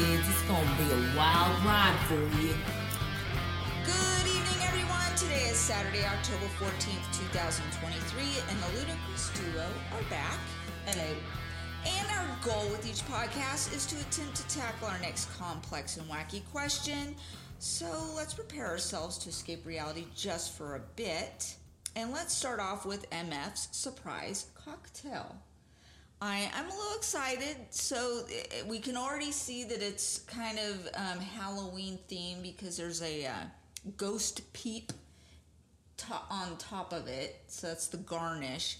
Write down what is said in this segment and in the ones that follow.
kids. It's gonna be a wild ride for you. Good evening, everyone. Today is Saturday, October 14th, 2023, and the Ludicrous Duo are back. And our goal with each podcast is to attempt to tackle our next complex and wacky question. So let's prepare ourselves to escape reality just for a bit. And let's start off with MF's surprise cocktail. I, I'm a little excited. So eh, we can already see that it's kind of um, Halloween themed because there's a uh, ghost peep to- on top of it. So that's the garnish.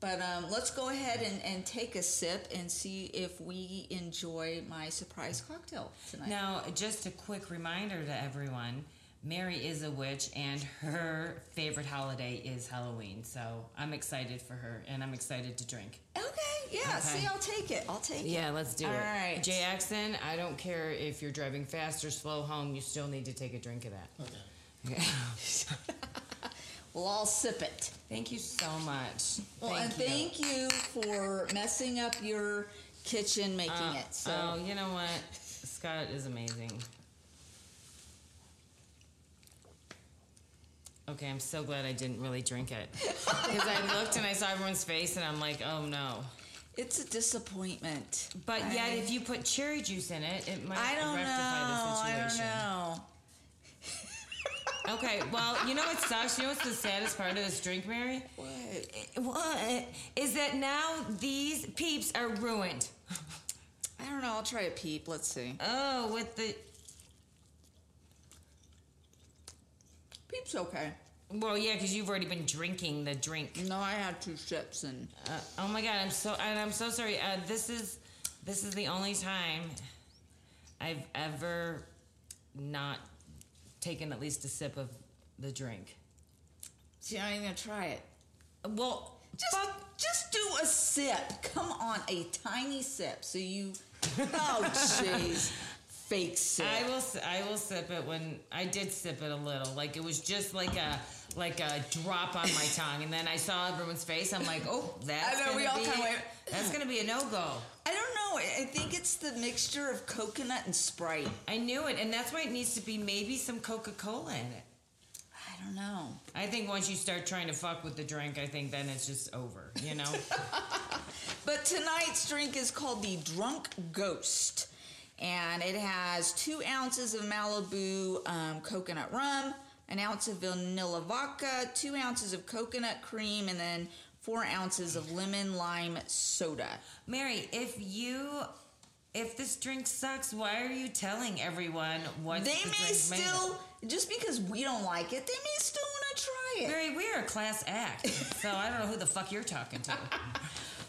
But um, let's go ahead and, and take a sip and see if we enjoy my surprise cocktail tonight. Now, just a quick reminder to everyone Mary is a witch, and her favorite holiday is Halloween. So I'm excited for her, and I'm excited to drink. Okay, yeah. Okay. See, I'll take it. I'll take it. Yeah, let's do All it. All right, Jackson, I don't care if you're driving fast or slow home, you still need to take a drink of that. Okay. Well, I'll all sip it. Thank you so much. Well, thank and you. thank you for messing up your kitchen making Uh, it. So Oh, you know what? Scott is amazing. Okay, I'm so glad I didn't really drink it. Because I looked and I saw everyone's face and I'm like, oh no. it's a disappointment. But I- yet, if you put cherry juice in it, it might I don't know. rectify the I don't know. Okay, well, you know what sucks? You know what's the saddest part of this drink, Mary? What? What? Is that now these peeps are ruined. I don't know. I'll try a peep. Let's see. Oh, with the. Peep's okay. Well, yeah, because you've already been drinking the drink. No, I had two sips and Uh, oh my god, I'm so and I'm so sorry. Uh, this is this is the only time I've ever not taken at least a sip of the drink. see, I'm even gonna try it. Well, Just, fuck. just do a sip. Come on, a tiny sip. So you. Oh, jeez. Fake sip. I will I will sip it when I did sip it a little. Like it was just like a like a drop on my tongue, and then I saw everyone's face. I'm like, oh, that's I know, gonna we all be kinda went, that's gonna be a no go. I don't know. I I think it's the mixture of coconut and Sprite. I knew it, and that's why it needs to be maybe some Coca Cola in it. I don't know. I think once you start trying to fuck with the drink, I think then it's just over, you know? But tonight's drink is called the Drunk Ghost. And it has two ounces of Malibu um, coconut rum, an ounce of vanilla vodka, two ounces of coconut cream, and then four ounces of lemon lime soda. Mary, if you if this drink sucks, why are you telling everyone what They the may drink's made still, just because we don't like it, they may still want to try it. Mary, we are a class act, so I don't know who the fuck you're talking to.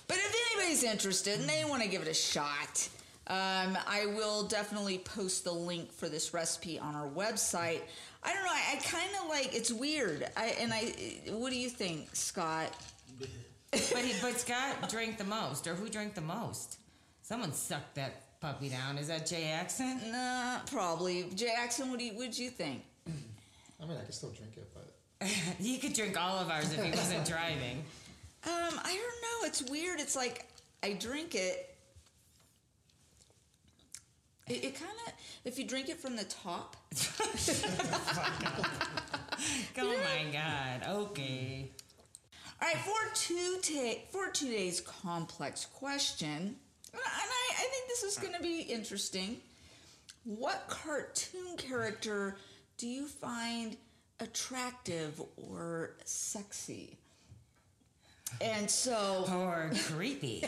But if anybody's interested and they want to give it a shot, um, I will definitely post the link for this recipe on our website. I don't know. I, I kind of like it's weird. I and I. What do you think, Scott? But he, but Scott drank the most, or who drank the most? Someone sucked that puppy down. Is that Jackson? Nah, probably. Jackson, what do you? What do you think? I mean, I could still drink it, but he could drink all of ours if he wasn't driving. Um, I don't know. It's weird. It's like I drink it. It, it kind of, if you drink it from the top, Oh my god. Okay. All right, for two ta- for today's complex question, and I, I think this is going to be interesting. What cartoon character do you find attractive or sexy? And so, Or creepy.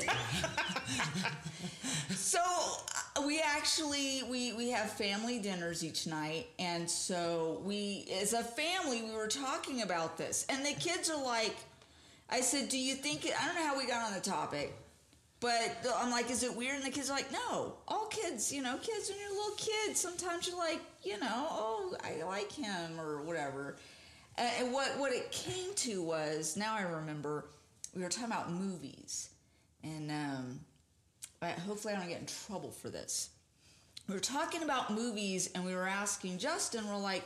so uh, we actually we we have family dinners each night, and so we as a family we were talking about this, and the kids are like, I said, "Do you think?" It, I don't know how we got on the topic, but I'm like, "Is it weird?" And the kids are like, "No, all kids, you know, kids when you're a little kid, sometimes you're like, you know, oh, I like him or whatever." And what what it came to was now I remember we were talking about movies, and um, hopefully I don't get in trouble for this. We were talking about movies, and we were asking Justin. We're like,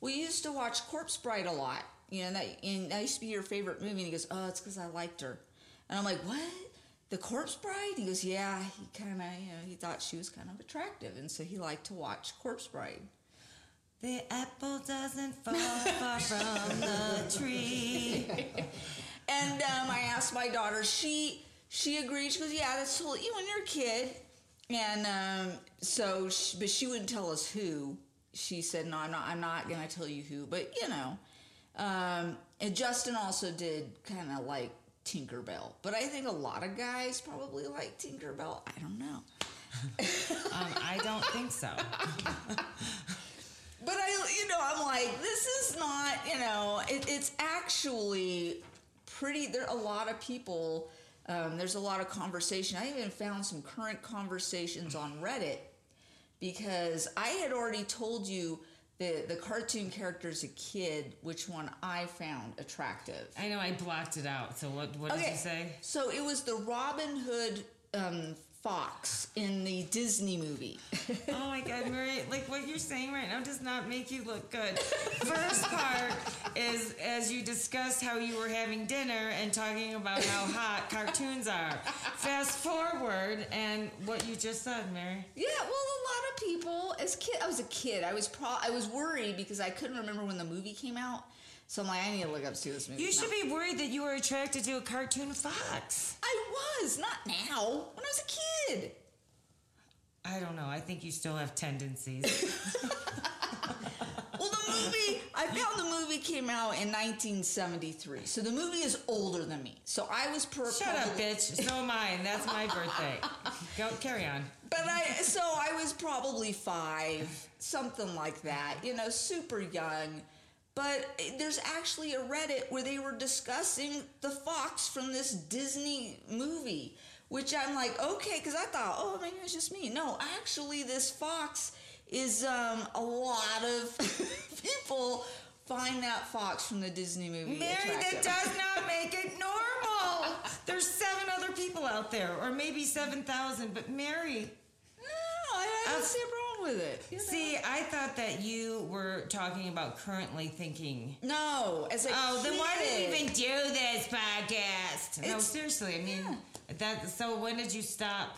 we used to watch Corpse Bride a lot, you know, that and that used to be your favorite movie. And he goes, "Oh, it's because I liked her," and I'm like, "What?" the Corpse Bride? He goes, yeah. He kind of, you know, he thought she was kind of attractive, and so he liked to watch Corpse Bride. The apple doesn't fall far from the tree. And um, I asked my daughter. She she agreed. She goes, "Yeah, that's totally you and you're kid." And um, so, she, but she wouldn't tell us who. She said, "No, I'm not. I'm not going to tell you who." But you know, um, and Justin also did kind of like Tinkerbell. But I think a lot of guys probably like Tinkerbell. I don't know. Um, I don't think so. But I, you know, I'm like, this is not, you know, it, it's actually pretty. There are a lot of people. Um, there's a lot of conversation. I even found some current conversations on Reddit because I had already told you the the cartoon character as a kid, which one I found attractive. I know I blocked it out. So what? What did you say? So it was the Robin Hood um, fox in the Disney movie. Oh my God, Mary! Like what you're saying right now does not make you look good. First part is as you discussed how you were having dinner and talking about how hot cartoons are. Fast forward and what you just said, Mary. Yeah, well, a lot of people as kid. I was a kid. I was pro. I was worried because I couldn't remember when the movie came out. So I'm like, I need to look up see this movie. You should be worried that you were attracted to a cartoon fox. I was not now. When I was a kid. I don't know. I think you still have tendencies. Well, the movie. I found the movie came out in 1973. So the movie is older than me. So I was per. Shut up, bitch. So am I, and that's my birthday. Go carry on. But I, so I was probably five, something like that, you know, super young. But there's actually a Reddit where they were discussing the fox from this Disney movie, which I'm like, okay, because I thought, oh, maybe it's just me. No, actually, this fox is um, a lot of people find that fox from the Disney movie. Mary, that does not make it normal. There's seven other people out there, or maybe 7,000, but Mary. No, I, I don't Uh, see a problem with it. you know? See, I thought that you were talking about currently thinking. no, as a Oh, then why did you kid- even do this podcast? no, seriously. I mean, yeah. that. So when did you stop?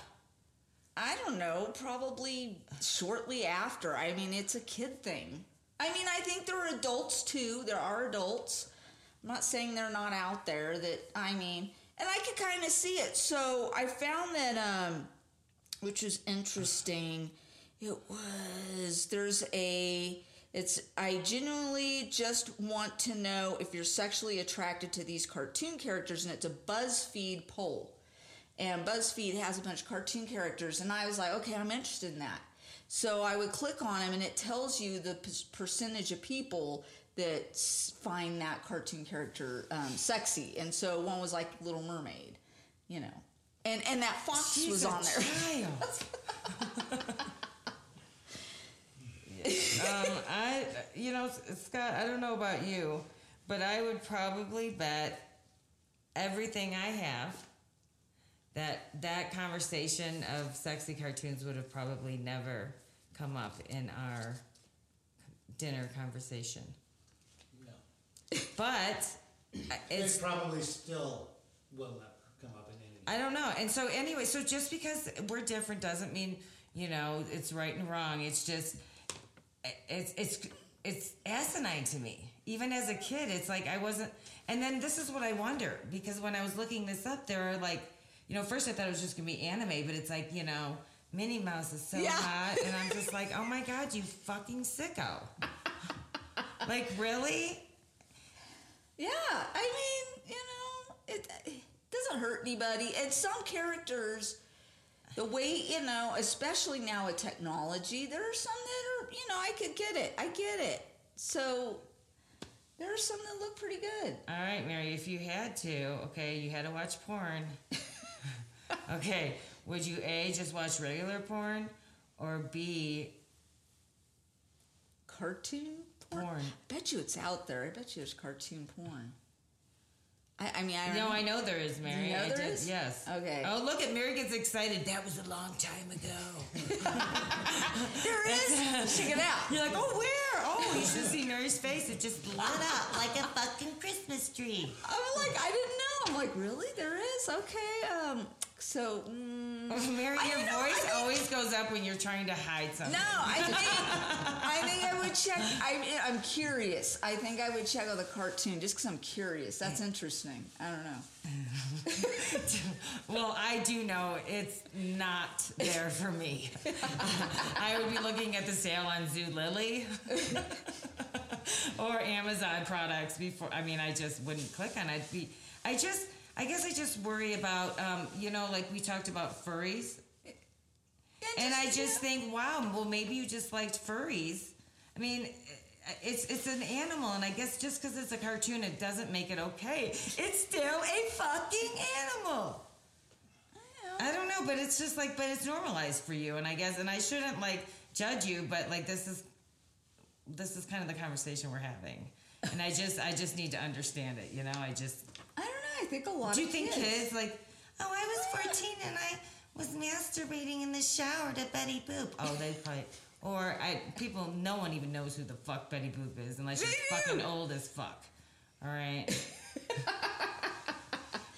I don't know, probably shortly after. I mean, it's a kid thing. I mean, I think there are adults too. There are adults. I'm not saying they're not out there that I mean, and I could kind of see it. So I found that um which is interesting. It was there's a it's I genuinely just want to know if you're sexually attracted to these cartoon characters and it's a BuzzFeed poll and BuzzFeed has a bunch of cartoon characters, and I was like, okay, I'm interested in that. So I would click on them, and it tells you the p- percentage of people that find that cartoon character um, sexy. And so one was like Little Mermaid, you know, and and that fox She's was a on there. Um, I, you know, Scott, I don't know about you, but I would probably bet everything I have that that conversation of sexy cartoons would have probably never come up in our dinner conversation. No. But it's It probably still will never come up in any. I don't know. And so anyway, so just because we're different doesn't mean, you know, it's right and wrong. It's just it's it's it's asinine to me. Even as a kid, it's like I wasn't and then this is what I wonder because when I was looking this up there are like you know, first I thought it was just gonna be anime, but it's like, you know, Minnie Mouse is so Yeah. hot and I'm just like, Oh my god, you fucking sicko. like really? Yeah, I mean, you know, it, it doesn't hurt anybody. And some characters, the way, you know, especially now with technology, there are some that are, you know, I could get it. I get it. So there are some that look pretty good. All right, Mary, if you had to, okay, you had to watch porn. okay, would you A, just watch regular porn, or B, Cartoon porn? Porn. I bet you it's out there. I bet you there's cartoon porn. I, I mean, I No, know. I know there is, Mary. You know there is? Yes. Okay. Oh, look at Mary gets excited. That was a long time ago. There is. Check it out. You're like, oh, where? Oh, you should see Mary's face. It just lit up like a fucking Christmas tree. I'm like, I didn't know. I'm like, really? There is? Okay. Um, So, mm, Mary, your voice goes up when you're trying to hide something. no, I think I think I would check. I, I'm curious. I think I would check out the cartoon just because I'm curious. That's interesting. I don't know. Well, I do know it's not there for me. I would be looking at the sale on Zulily or Amazon products before. I mean, I just wouldn't click on it. I'd be, I just, I guess I just worry about, um, you know, like we talked about furries. And I just think, wow, well, maybe you just liked furries. I mean, it's it's an animal, and I guess just because it's a cartoon, it doesn't make it okay. It's still a fucking animal. I don't know, but it's just like, but it's normalized for you, and I guess, and I shouldn't like judge you, but like this is this is kind of the conversation we're having, and I just I just need to understand it, you know. I just I don't know. I think a lot. do you of think kids, kids like, oh, I was 14 and I was masturbating in the shower to Betty Boop. Oh, they probably. Or I, people, no one even knows who the fuck Betty Boop is unless you're fucking old as fuck. All right.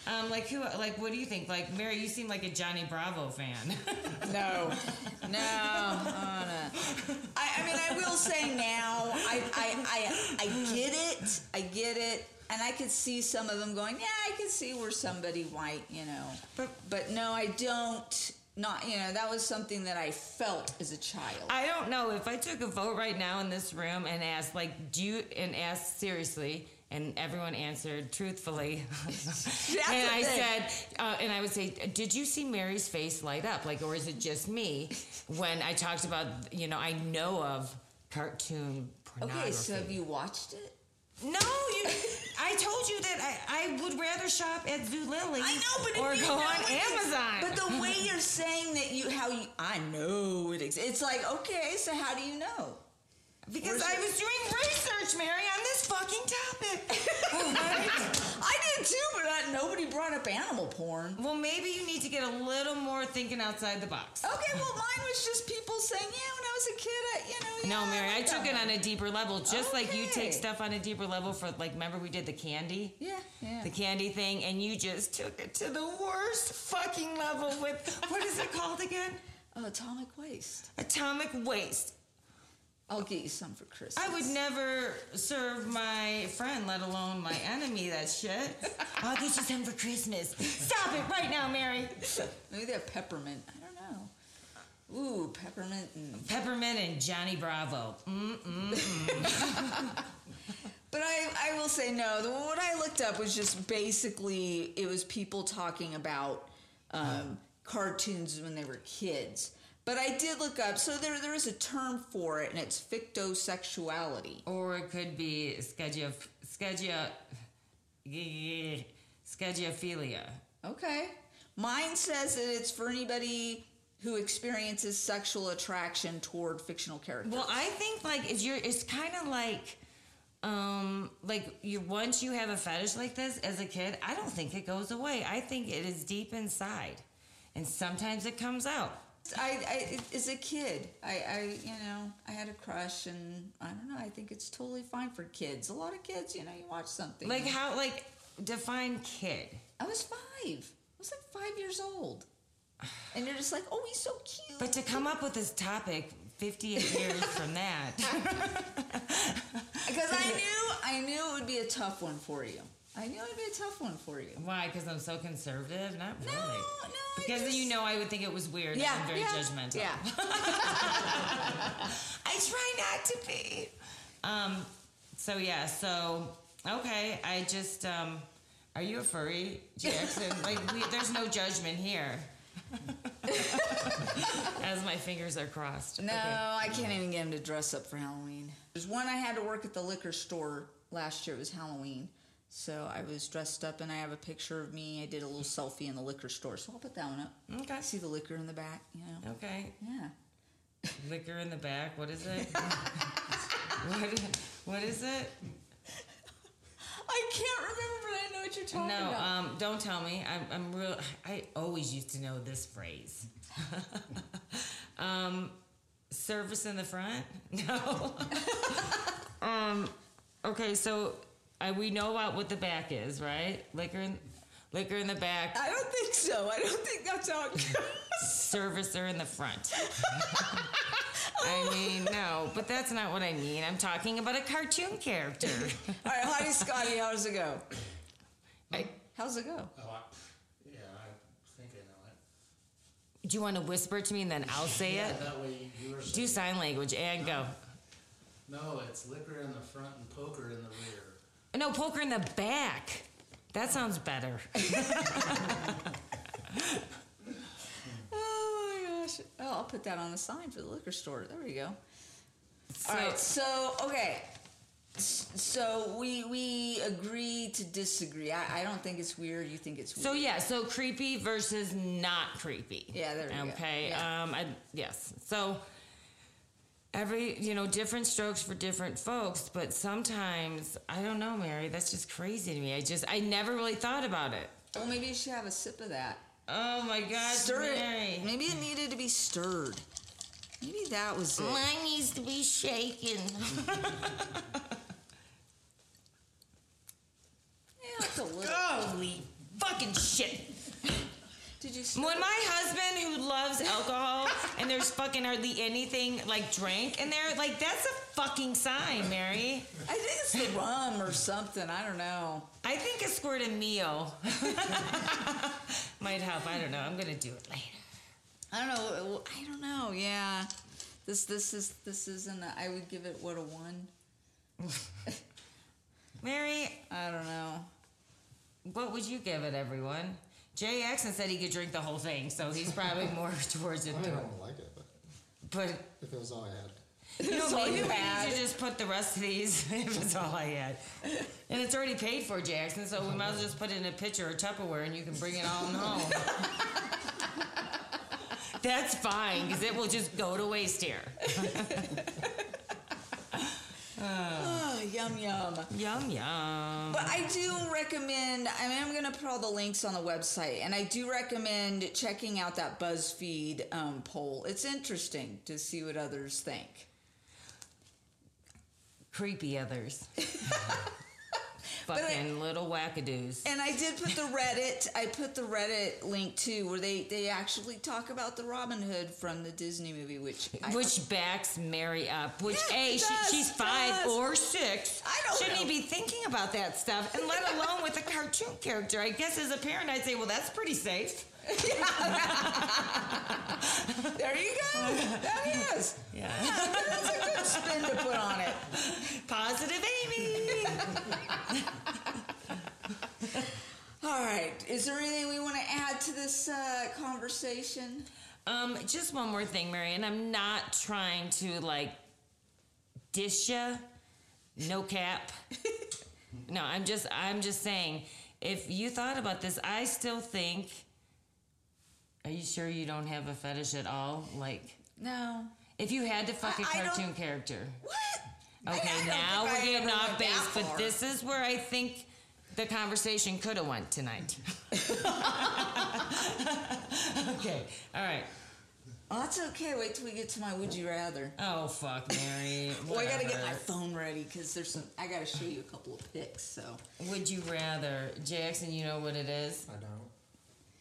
um, like who? Like, what do you think? Like, Mary, you seem like a Johnny Bravo fan. No, no, oh, no. I, I mean, I will say now, I, I, I, I get it, I get it, and I could see some of them going, yeah, I could see where somebody white, you know, But- but no, I don't. Not, you know, that was something that I felt as a child. I don't know if I took a vote right now in this room and asked, like, do you, and asked seriously, and everyone answered truthfully. and I said, uh, and I would say, did you see Mary's face light up? Like, or is it just me when I talked about, you know, I know of cartoon pornography? okay, so have you watched it? No, you. I told you that I, I would rather shop at Zulily I know, but or if you go on Amazon. But the way you're saying that you, how you, I know it exists. It's like, okay, so how do you know? Because I was doing research, Mary, on this fucking topic. I did too, but I, nobody brought up animal porn. Well, maybe you need to get a little more thinking outside the box. Okay, well, mine was just people saying, yeah, when I was a kid, I, you know. No, Mary, I like took it on a deeper level, just like you take stuff on a deeper level for, like, remember we did the candy? Yeah, yeah. The candy thing, and you just took it to the worst fucking level with, what is it called again? Oh, atomic waste. Atomic waste. I'll get you some for Christmas. I would never serve my friend, let alone my enemy, that shit. I'll get you some for Christmas. Stop it right now, Mary. Maybe they have peppermint. I don't know. Ooh, peppermint and. Peppermint and Johnny Bravo. Mm-mm. But I, I will say no. The, what I looked up was just basically it was people talking about um, cartoons when they were kids. But I did look up. So there there is a term for it, and it's fictosexuality. Or it could be schegia, schegia, schediaphilia. Okay. Mine says that it's for anybody who experiences sexual attraction toward fictional characters. Well, I think like if you're, it's kind of like, um, like you once you have a fetish like this as a kid, I don't think it goes away. I think it is deep inside, and sometimes it comes out. I, I as a kid, I, I you know I had a crush, and I don't know. I think it's totally fine for kids. A lot of kids, you know, you watch something. Like how, like define kid. I was five. I was like five years old, and you're just like, oh, he's so cute. But to come up with this topic 58 years from that, because I knew I knew it would be a tough one for you. I knew it would be a tough one for you. why? Because I'm so conservative? Not No, really. no. I Because just- you know I would think it was weird. Yeah, I'm very yeah, judgmental. Yeah. I try not to be. Um, so yeah, so okay, I just um, are you a furry, Jackson? like we, there's no judgment here. As my fingers are crossed. No, Okay. I can't even get him to dress up for Halloween. There's one I had to work at the liquor store last year. It was Halloween. So I was dressed up and I have a picture of me. I did a little selfie in the liquor store. So I'll put that one up. Okay. See the liquor in the back, you know? Okay. Yeah. Liquor in the back. What is it? what, what is it? I can't remember, but I know what you're talking No, about. um, don't tell me. I'm, I'm real. I always used to know this phrase. um, service in the front. No. um, okay, so uh, we know about what the back is, right? Liquor in, Liquor in the back, I don't think so. I don't think that's how it goes. servicer in the front. I mean, no, but that's not what I mean. I'm talking about a cartoon character. All right, Honey Scotty, how does it go? I- How's it go? Oh, I, yeah, I think I know it. do you want to whisper it to me and then I'll say yeah, it? That way you were. Do sign language and go. No, it's liquor in the front and poker in the rear. No, poker in the back. That sounds better. Oh my gosh. Oh, I'll put that on the sign for the liquor store. There we go. So, All right, so okay, so we we agree to disagree. I, I don't think it's weird. You think it's weird? so yeah, so creepy versus not creepy. Yeah, there we go. Okay. Yeah. Um. I, yes. So every you know different strokes for different folks, but sometimes I don't know, Mary. That's just crazy to me. I just I never really thought about it. well, maybe you should have a sip of that. Oh my gosh, Stir Mary. it. Maybe it needed to be stirred. Maybe that was it. Mine needs to be shaken. Yeah, it's a little. Holy fucking shit. Did you? When my husband, who loves alcohol, and there's fucking hardly anything like drink in there, like that's a fucking sign, Mary. I think it's the rum or something. I don't know. I think a squirt of meal might help. I don't know. I'm gonna do it later. I don't know. I don't know. Yeah. This this is this isn't. A, I would give it what a one. Mary, I don't know. what would you give it, everyone? Jackson said he could drink the whole thing, so he's probably more towards it. I mean, I don't like it, but But if it was all I had. you know, That's maybe you we had. need to just put the rest of these if it's all I had. And it's already paid for, Jackson, so we might as well just put it in a pitcher or Tupperware and you can bring it all home. That's fine, because it will just go to waste here. Yum yum. Yum yum. But I do recommend. I mean, I'm going to put all the links on the website, and I do recommend checking out that BuzzFeed um, poll. It's interesting to see what others think. Creepy others. I- Fucking little wackadoos. And I did put the Reddit. I put the Reddit link too, where they they actually talk about the Robin Hood from the Disney movie, which I, Which backs Mary up. Which Yeah, A, it she, she's five does. or six. I don't Shouldn't know. he be thinking about that stuff? And let alone with a cartoon character. I guess as a parent, I'd say, well, that's pretty safe. there you go. That is. Yeah. That's a good spin to put on it. Positive. All right. Is there anything we want to add to this uh, conversation? um, just one more thing, Mary, and I'm not trying to like dish ya. No cap. no, I'm just I'm just saying, if you thought about this, I still think. Are you sure you don't have a fetish at all? Like, No. if you had to fuck a I- I cartoon character. What? Okay, I- I don't now we're getting off base, but this is where I think the conversation could have went tonight. okay, all right. Oh, that's okay. Wait till we get to my would you rather. Oh fuck, Mary. Well, I gotta get my phone ready because there's some. I gotta show you a couple of pics. So Would you rather, Jackson? You know what it is? I don't.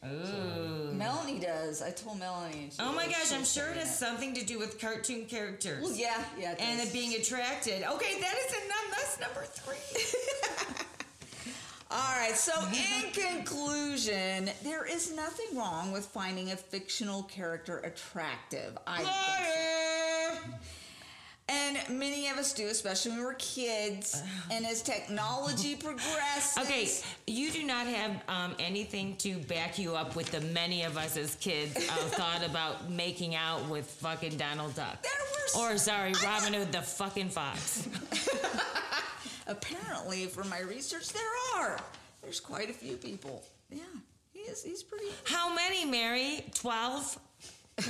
Ooh. Melanie does. I told Melanie. Oh my gosh, I'm sure it has something to do with cartoon characters. Well, yeah, yeah. And it being attracted. Okay, that is a num- that's number three. All right. So, in conclusion, there is nothing wrong with finding a fictional character attractive. I. And many of us do, especially when we're kids. And as technology progresses, Okay, you do not have um, anything to back you up with the many of us as kids uh, thought about making out with fucking Donald Duck. There were Or, sorry, Robin Hood the fucking fox. apparently, from my research, there are. There's quite a few people. Yeah, he is. He's pretty. How many, Mary? 12?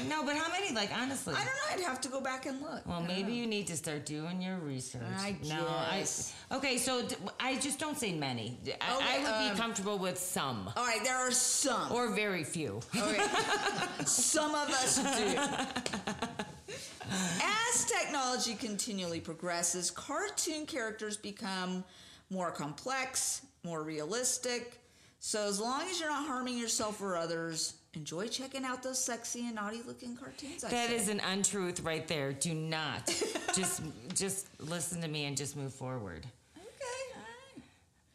No, but how many? Like, honestly. I don't know. I'd have to go back and look. Well, maybe you need to start doing your research. I no, guess. I okay. So d- I just don't say many. I, Okay, I would um, be comfortable with some All right, there are some. or very few. Okay. Some of us do. As technology continually progresses, cartoon characters become more complex, more realistic. So as long as you're not harming yourself or others, enjoy checking out those sexy and naughty looking cartoons. I That say. is an untruth right there. Do not just just listen to me and just move forward. okay.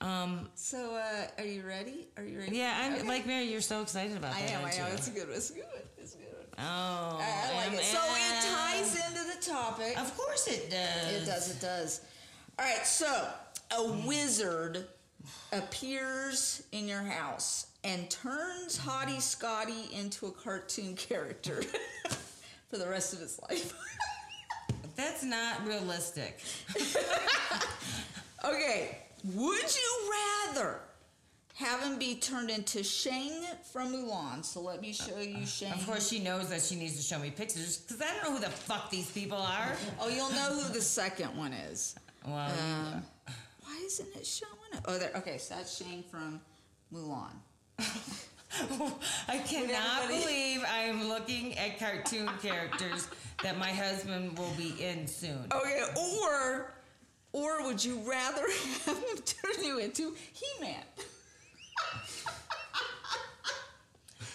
All right. Um, So uh, are you ready? Are you ready? yeah, I'm Okay. like Mary. You're so excited about I that. am. I aren't am. you? It's a good one. It's a good one. It's a good one. Oh, I like it. So it ties into the topic. Of course it does. It does. It does. All right. So a wizard appears in your house and turns Hottie Scotty into a cartoon character for the rest of his life. That's not realistic. okay. Would you rather have him be turned into Shang from Mulan? So let me show you Shang. Of course, she knows that she needs to show me pictures because I don't know who the fuck these people are. Oh, you'll know who the second one is. Well, Um, why isn't it showing up? Oh, there. Okay, so that's Shang from Mulan. I cannot believe I'm looking at cartoon characters that my husband will be in soon. Okay, or or would you rather have him turn you into He-Man?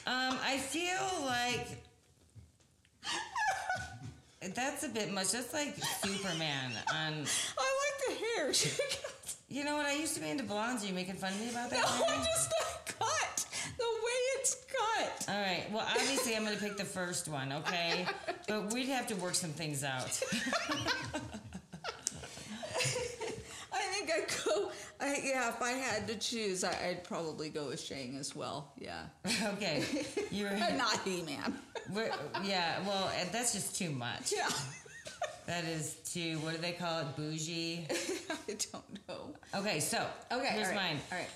Um, I feel like that's a bit much. That's like Superman on. I like the hair. You know what? I used to be into blondes. Are you making fun of me about that? no? Mary? just the cut. The way it's cut. All right. Well, obviously, I'm going to pick the first one, okay? But we'd have to work some things out. I think I'd go. I, yeah, if I had to choose, I, I'd probably go with Shang as well. Yeah, Okay. You're. not He-Man. Yeah. Well, that's just too much. Yeah, That is too. What do they call it? Bougie. I don't know. Okay. So. Okay, Here's all right, mine. All right.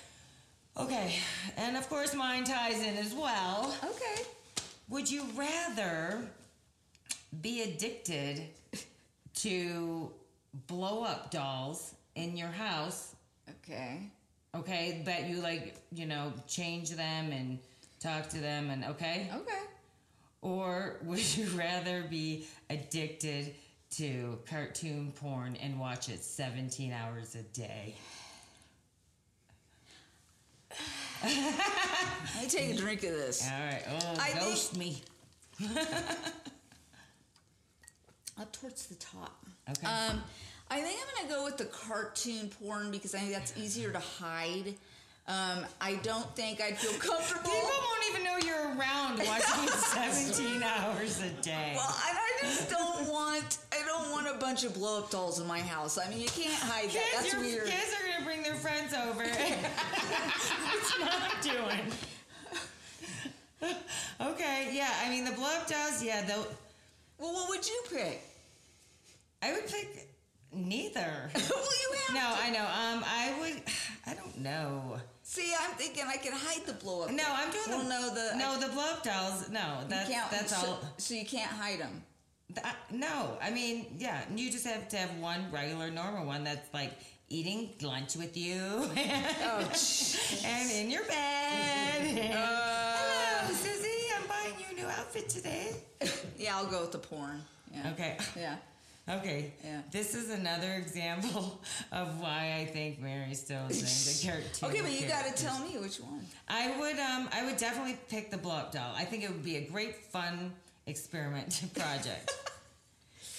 Okay. And of course, mine ties in as well. Okay. Would you rather be addicted to blow up dolls in your house? Okay. Okay, that you like, you know, change them and talk to them and okay? Okay. Or would you rather be addicted to cartoon porn and watch it 17 hours a day? I take a drink of this. All right. Oh, I ghost me. Up towards the top. Okay. Um, I think I'm gonna go with the cartoon porn because I think that's easier to hide. Um, I don't think I'd feel comfortable. People won't even know you're around watching 17 hours a day. Well, and I just don't want. I a bunch of blow up dolls in my house. I mean, you can't hide that. Kids, That's your weird. kids are gonna bring their friends over. That's what I'm doing. okay, yeah. I mean, the blow up dolls. Yeah, they'll. Well, what would you pick? I would pick neither. well, you have. No, to. I know. Um, I would. I don't know. See, I'm thinking I can hide the blow up. No, I'm doing well, the. no, the no the blow up dolls. No, that's that's so, all. So you can't hide them. Th- no, I mean, yeah, you just have to have one regular, normal one that's like eating lunch with you Oh, and in your bed. Uh. Hello, Susie, I'm buying you a new outfit today. yeah, I'll go with the porn. Yeah. Okay. Yeah. Okay. Yeah. This is another example of why I think Mary still is the character. Okay, but you got to tell me which one. I would um I would definitely pick the blow up doll. I think it would be a great fun experiment project.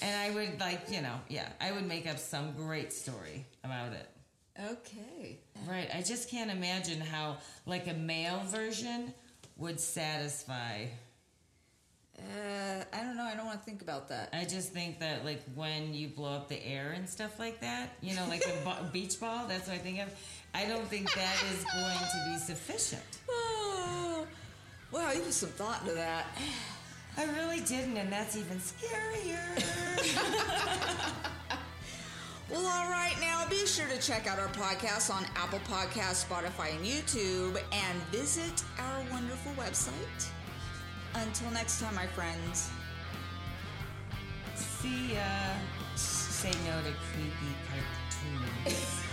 and I would like, you know, yeah, I would make up some great story about it. Okay. Right. I just can't imagine how like a male version would satisfy. Uh, I don't know. I don't want to think about that. I just think that like when you blow up the air and stuff like that, you know, like a beach ball, that's what I think of. I don't think that is going to be sufficient. Oh, wow, you put some thought into that. I really didn't, and that's even scarier. Well, all right, now be sure to check out our podcast on Apple Podcasts, Spotify, and YouTube, and visit our wonderful website. Until next time, my friends. See ya. Say no to creepy cartoons.